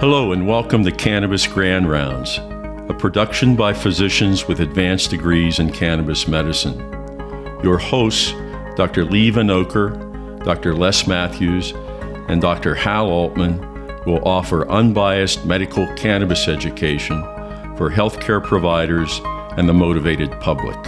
Hello, and welcome to Cannabis Grand Rounds, a production by physicians with advanced degrees in cannabis medicine. Your hosts, Dr. Lee Vinocur, Dr. Les Matthews, and Dr. Hal Altman, will offer unbiased medical cannabis education for healthcare providers and the motivated public.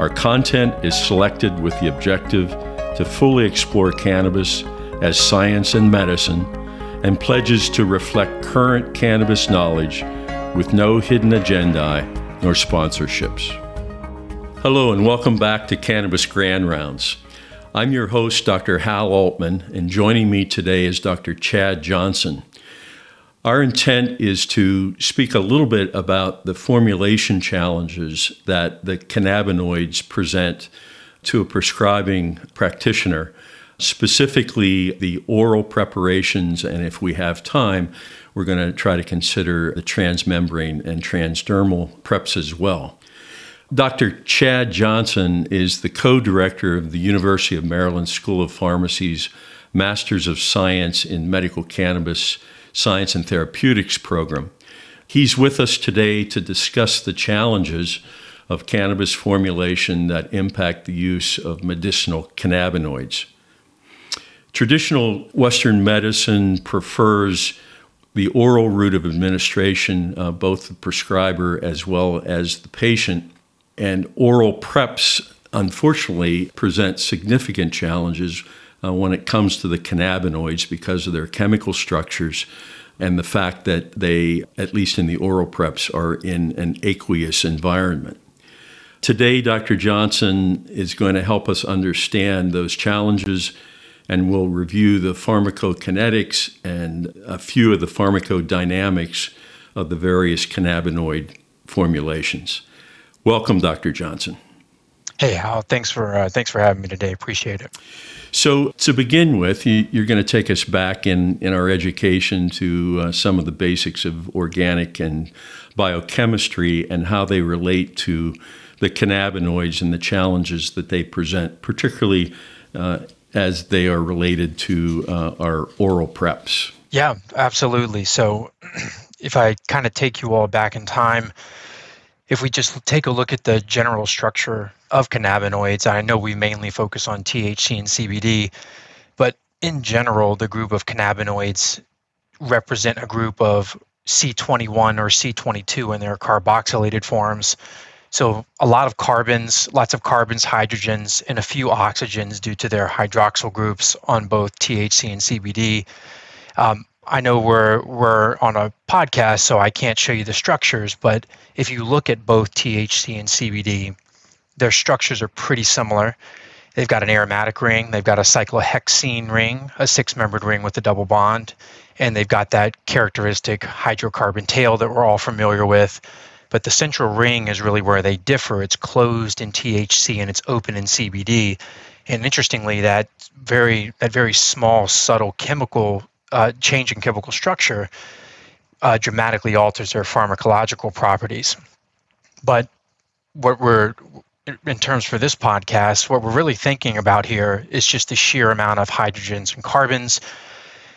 Our content is selected with the objective to fully explore cannabis as science and medicine and pledges to reflect current cannabis knowledge with no hidden agenda nor sponsorships. Hello, and welcome back to Cannabis Grand Rounds. I'm your host, Dr. Hal Altman, and joining me today is Dr. Chad Johnson. Our intent is to speak a little bit about the formulation challenges that the cannabinoids present to a prescribing practitioner specifically the oral preparations, and if we have time, we're going to try to consider the transmembrane and transdermal preps as well. Dr. Chad Johnson is the co director of the University of Maryland School of Pharmacy's Masters of Science in Medical Cannabis Science and Therapeutics program. He's with us today to discuss the challenges of cannabis formulation that impact the use of medicinal cannabinoids. Traditional Western medicine prefers the oral route of administration, uh, both the prescriber as well as the patient. And oral preps, unfortunately, present significant challenges uh, when it comes to the cannabinoids because of their chemical structures and the fact that they, at least in the oral preps, are in an aqueous environment. Today, Dr. Johnson is going to help us understand those challenges and we'll review the pharmacokinetics and a few of the pharmacodynamics of the various cannabinoid formulations. Welcome, Dr. Johnson. Hey, Hal. Thanks for uh, thanks for having me today. Appreciate it. So, to begin with, you, are going to take us back in, in our education to uh, some of the basics of organic and biochemistry and how they relate to the cannabinoids and the challenges that they present, particularly uh, as they are related to uh, our oral preps. Yeah, absolutely. So, if I kind of take you all back in time, if we just take a look at the general structure of cannabinoids, I know we mainly focus on THC and CBD, but in general, the group of cannabinoids represent a group of C21 or C22 in their carboxylated forms so a lot of carbons, lots of carbons, hydrogens, and a few oxygens due to their hydroxyl groups on both THC and CBD. Um, I know we're we're on a podcast, so I can't show you the structures, but if you look at both THC and CBD, their structures are pretty similar. They've got an aromatic ring, they've got a cyclohexene ring, a six-membered ring with a double bond, and they've got that characteristic hydrocarbon tail that we're all familiar with but the central ring is really where they differ. It's closed in THC and it's open in CBD. And interestingly, that very that very small, subtle chemical uh, change in chemical structure uh, dramatically alters their pharmacological properties. But what we're in terms for this podcast, what we're really thinking about here is just the sheer amount of hydrogens and carbons.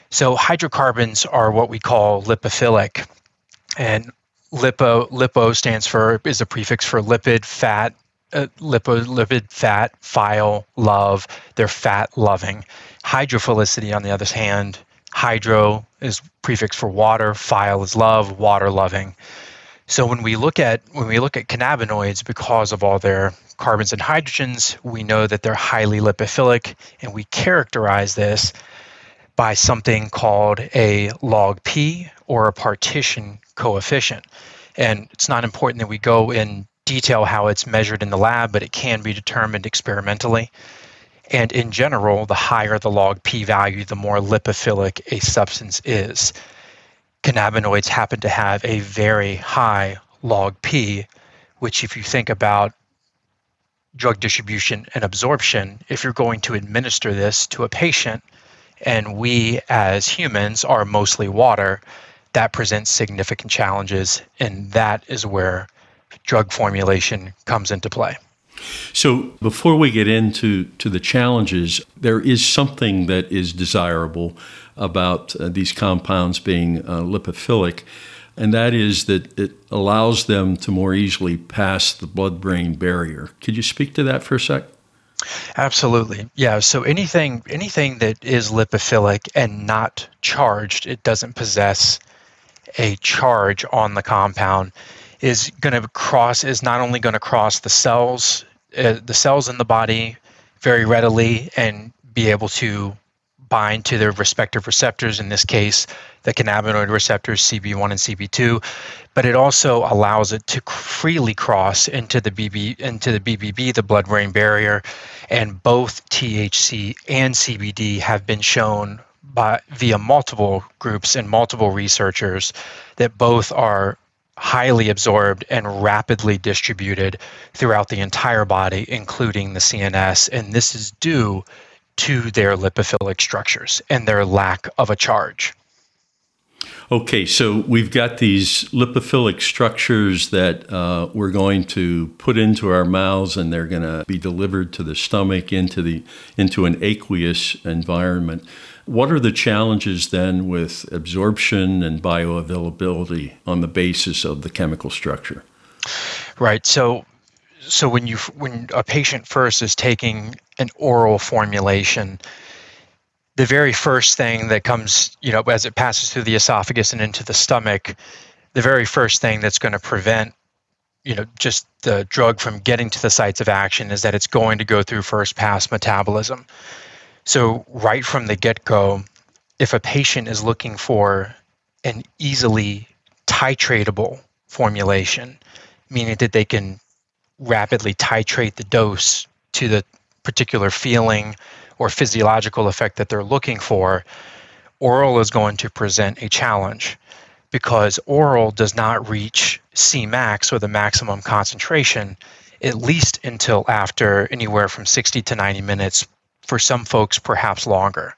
So hydrocarbons are what we call lipophilic, and lipo lipo stands for is a prefix for lipid fat uh, lipo lipid fat phile love. They're fat loving. Hydrophilicity on the other hand hydro is prefix for water phile is love water loving. So when we look at when we look at cannabinoids because of all their carbons and hydrogens we know that they're highly lipophilic and we characterize this by something called a log p or a partition coefficient. And it's not important that we go in detail how it's measured in the lab, but it can be determined experimentally. And in general, the higher the log p value, the more lipophilic a substance is. Cannabinoids happen to have a very high log p, which, if you think about drug distribution and absorption, if you're going to administer this to a patient, and we as humans are mostly water, that presents significant challenges, and that is where drug formulation comes into play. So, before we get into to the challenges, there is something that is desirable about uh, these compounds being uh, lipophilic, and that is that it allows them to more easily pass the blood brain barrier. Could you speak to that for a sec? Absolutely. Yeah. So anything anything that is lipophilic and not charged, it doesn't possess a charge on the compound, is going to cross is not only going to cross the cells, uh, the cells in the body very readily and be able to bind to their respective receptors, in this case, the cannabinoid receptors, CB1 and CB2, but it also allows it to freely cross into the BB into the BBB, the blood-brain barrier, and both THC and CBD have been shown by via multiple groups and multiple researchers that both are highly absorbed and rapidly distributed throughout the entire body, including the CNS. And this is due to their lipophilic structures and their lack of a charge. Okay, so we've got these lipophilic structures that uh, we're going to put into our mouths, and they're going to be delivered to the stomach into the into an aqueous environment. What are the challenges then with absorption and bioavailability on the basis of the chemical structure? Right. So so when you when a patient first is taking an oral formulation the very first thing that comes you know as it passes through the esophagus and into the stomach the very first thing that's going to prevent you know just the drug from getting to the sites of action is that it's going to go through first pass metabolism. So right from the get-go if a patient is looking for an easily titratable formulation meaning that they can rapidly titrate the dose to the particular feeling or physiological effect that they're looking for, oral is going to present a challenge because oral does not reach Cmax or the maximum concentration at least until after anywhere from 60 to 90 minutes, for some folks, perhaps longer.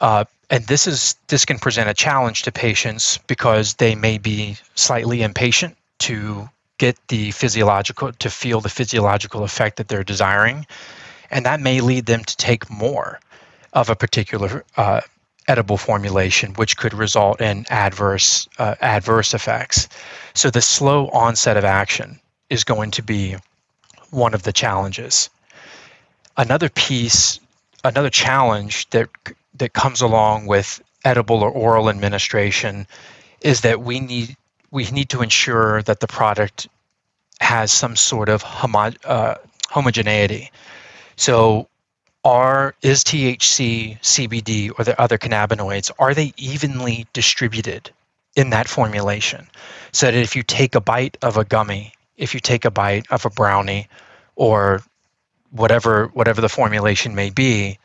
Uh, and this is this can present a challenge to patients because they may be slightly impatient to get the physiological to feel the physiological effect that they're desiring and that may lead them to take more of a particular uh, edible formulation which could result in adverse uh, adverse effects. So the slow onset of action is going to be one of the challenges. Another piece another challenge that that comes along with edible or oral administration is that we need we need to ensure that the product has some sort of homo- uh, homogeneity. So, are is THC, CBD, or the other cannabinoids are they evenly distributed in that formulation? So that if you take a bite of a gummy, if you take a bite of a brownie, or whatever whatever the formulation may be,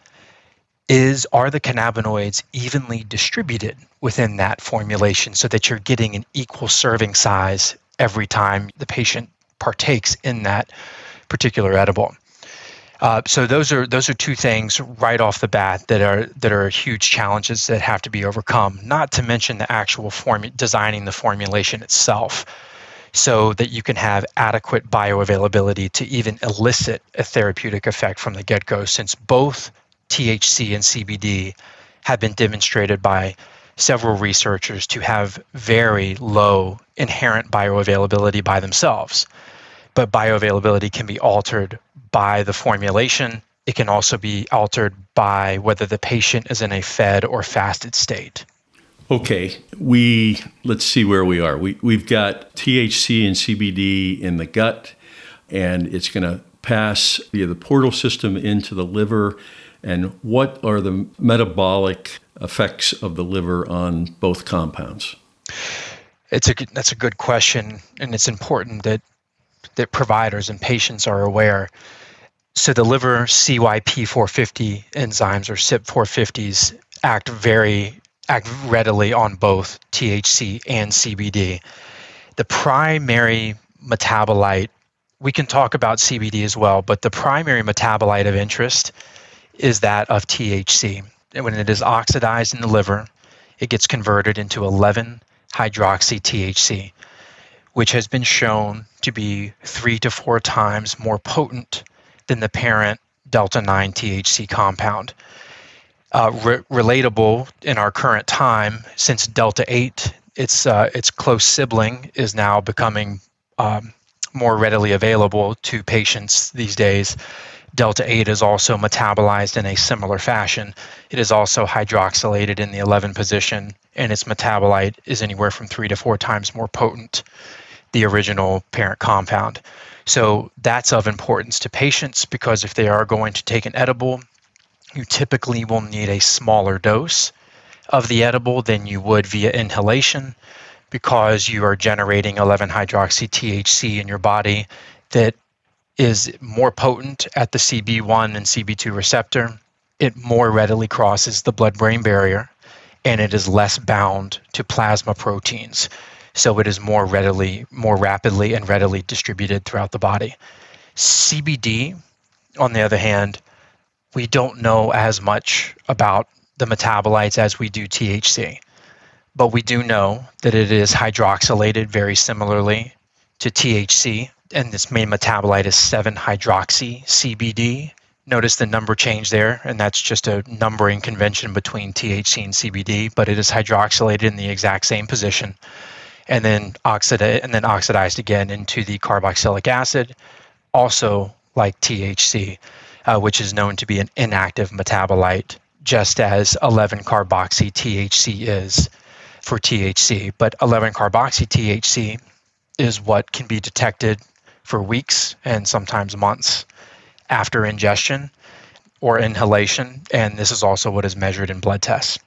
is are the cannabinoids evenly distributed within that formulation so that you're getting an equal serving size every time the patient partakes in that particular edible. Uh, so those are those are two things right off the bat that are that are huge challenges that have to be overcome. Not to mention the actual form designing the formulation itself, so that you can have adequate bioavailability to even elicit a therapeutic effect from the get-go. Since both THC and CBD have been demonstrated by several researchers to have very low inherent bioavailability by themselves. But bioavailability can be altered by the formulation. It can also be altered by whether the patient is in a fed or fasted state. Okay, we let's see where we are. We we've got THC and CBD in the gut, and it's going to pass via the portal system into the liver and what are the metabolic effects of the liver on both compounds? It's a that's a good question, and it's important that that providers and patients are aware. So the liver CYP450 enzymes or CYP450s act very act readily on both THC and CBD. The primary metabolite, we can talk about CBD as well, but the primary metabolite of interest is that of THC. And when it is oxidized in the liver, it gets converted into 11 hydroxy THC, which has been shown to be three to four times more potent than the parent delta 9 THC compound. Uh, re- relatable in our current time, since Delta 8, its, uh, its close sibling, is now becoming um, more readily available to patients these days. Delta 8 is also metabolized in a similar fashion. It is also hydroxylated in the 11 position, and its metabolite is anywhere from three to four times more potent the original parent compound. So that's of importance to patients because if they are going to take an edible, you typically will need a smaller dose of the edible than you would via inhalation because you are generating 11 hydroxy THC in your body that is more potent at the CB1 and CB2 receptor. It more readily crosses the blood brain barrier and it is less bound to plasma proteins. So it is more readily, more rapidly, and readily distributed throughout the body. CBD, on the other hand, we don't know as much about the metabolites as we do THC. But we do know that it is hydroxylated very similarly to THC and this main metabolite is 7-hydroxy CBD. Notice the number change there, and that's just a numbering convention between THC and CBD, but it is hydroxylated in the exact same position, and then oxida- and then oxidized again into the carboxylic acid, also like THC, uh, which is known to be an inactive metabolite, just as 11-carboxy THC is for THC. But 11-carboxy THC is what can be detected for weeks and sometimes months after ingestion or inhalation. And this is also what is measured in blood tests.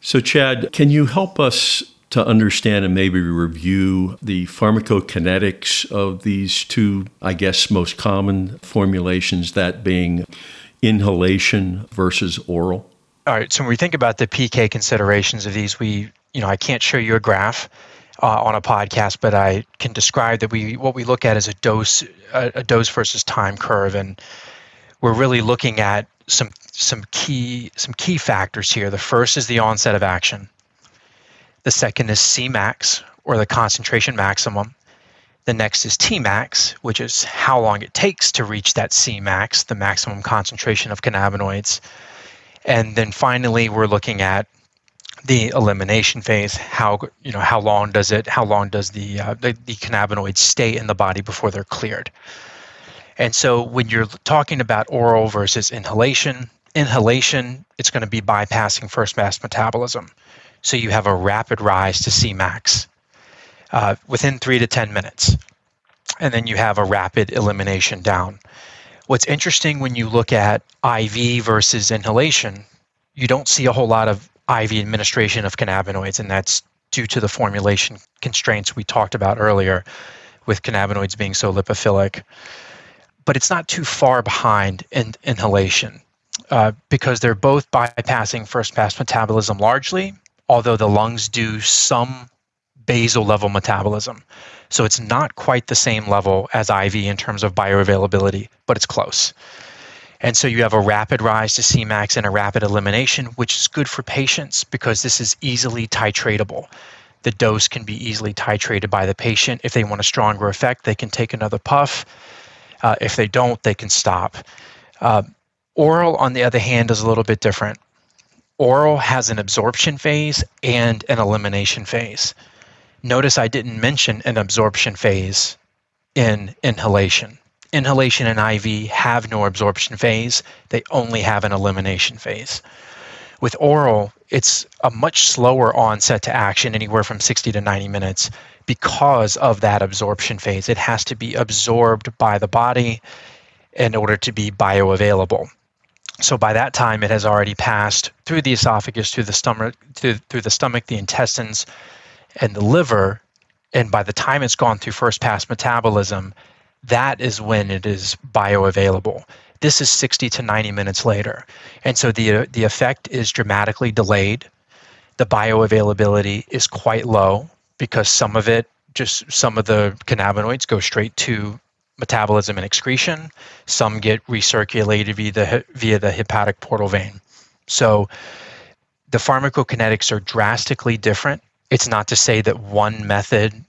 So, Chad, can you help us to understand and maybe review the pharmacokinetics of these two, I guess, most common formulations, that being inhalation versus oral? All right. So when we think about the PK considerations of these, we, you know, I can't show you a graph uh, on a podcast, but I can describe that we what we look at is a dose a, a dose versus time curve, and we're really looking at some some key some key factors here. The first is the onset of action. The second is Cmax or the concentration maximum. The next is Tmax, which is how long it takes to reach that Cmax, the maximum concentration of cannabinoids. And then finally, we're looking at the elimination phase how you know how long does it how long does the, uh, the the cannabinoids stay in the body before they're cleared? And so when you're talking about oral versus inhalation inhalation it's going to be bypassing first pass metabolism. So you have a rapid rise to cmax uh, within three to ten minutes. And then you have a rapid elimination down. What's interesting when you look at iv versus inhalation you don't see a whole lot of IV administration of cannabinoids, and that's due to the formulation constraints we talked about earlier with cannabinoids being so lipophilic. But it's not too far behind in inhalation uh, because they're both bypassing first pass metabolism largely, although the lungs do some basal level metabolism. So it's not quite the same level as IV in terms of bioavailability, but it's close. And so you have a rapid rise to Cmax and a rapid elimination, which is good for patients because this is easily titratable. The dose can be easily titrated by the patient. If they want a stronger effect, they can take another puff. Uh, if they don't, they can stop. Uh, oral, on the other hand, is a little bit different. Oral has an absorption phase and an elimination phase. Notice I didn't mention an absorption phase in inhalation inhalation and IV have no absorption phase, they only have an elimination phase. With oral, it's a much slower onset to action, anywhere from 60 to 90 minutes, because of that absorption phase. It has to be absorbed by the body in order to be bioavailable. So by that time, it has already passed through the esophagus, through the stomach, through, through the stomach, the intestines, and the liver. And by the time it's gone through first pass metabolism, that is when it is bioavailable. This is 60 to 90 minutes later. And so the, the effect is dramatically delayed. The bioavailability is quite low because some of it, just some of the cannabinoids go straight to metabolism and excretion. Some get recirculated via the, via the hepatic portal vein. So the pharmacokinetics are drastically different. It's not to say that one method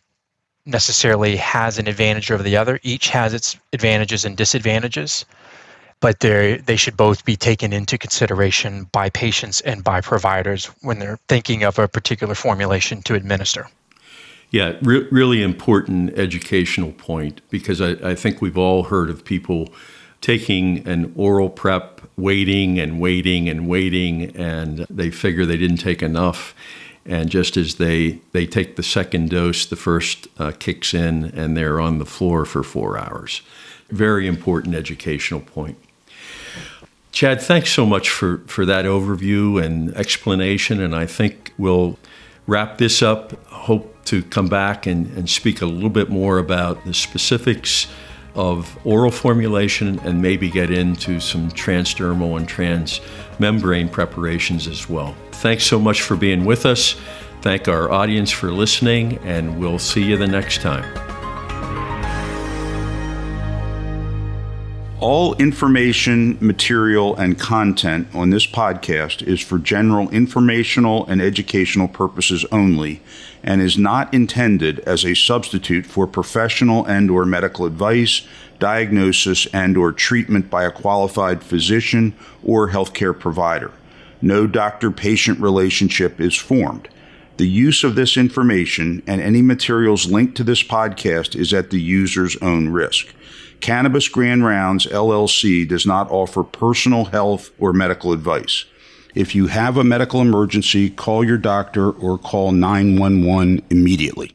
necessarily has an advantage over the other. Each has its advantages and disadvantages. but they they should both be taken into consideration by patients and by providers when they're thinking of a particular formulation to administer. Yeah, re- really important educational point because I, I think we've all heard of people taking an oral prep, waiting and waiting and waiting, and they figure they didn't take enough. And just as they, they take the second dose, the first uh, kicks in and they're on the floor for four hours. Very important educational point. Chad, thanks so much for, for that overview and explanation. And I think we'll wrap this up. Hope to come back and, and speak a little bit more about the specifics of oral formulation and maybe get into some transdermal and transmembrane preparations as well. Thanks so much for being with us. Thank our audience for listening, and we'll see you the next time. All information, material, and content on this podcast is for general informational and educational purposes only and is not intended as a substitute for professional and or medical advice, diagnosis and or treatment by a qualified physician or healthcare provider. No doctor-patient relationship is formed. The use of this information and any materials linked to this podcast is at the user's own risk. Cannabis Grand Rounds LLC does not offer personal health or medical advice. If you have a medical emergency, call your doctor or call 911 immediately.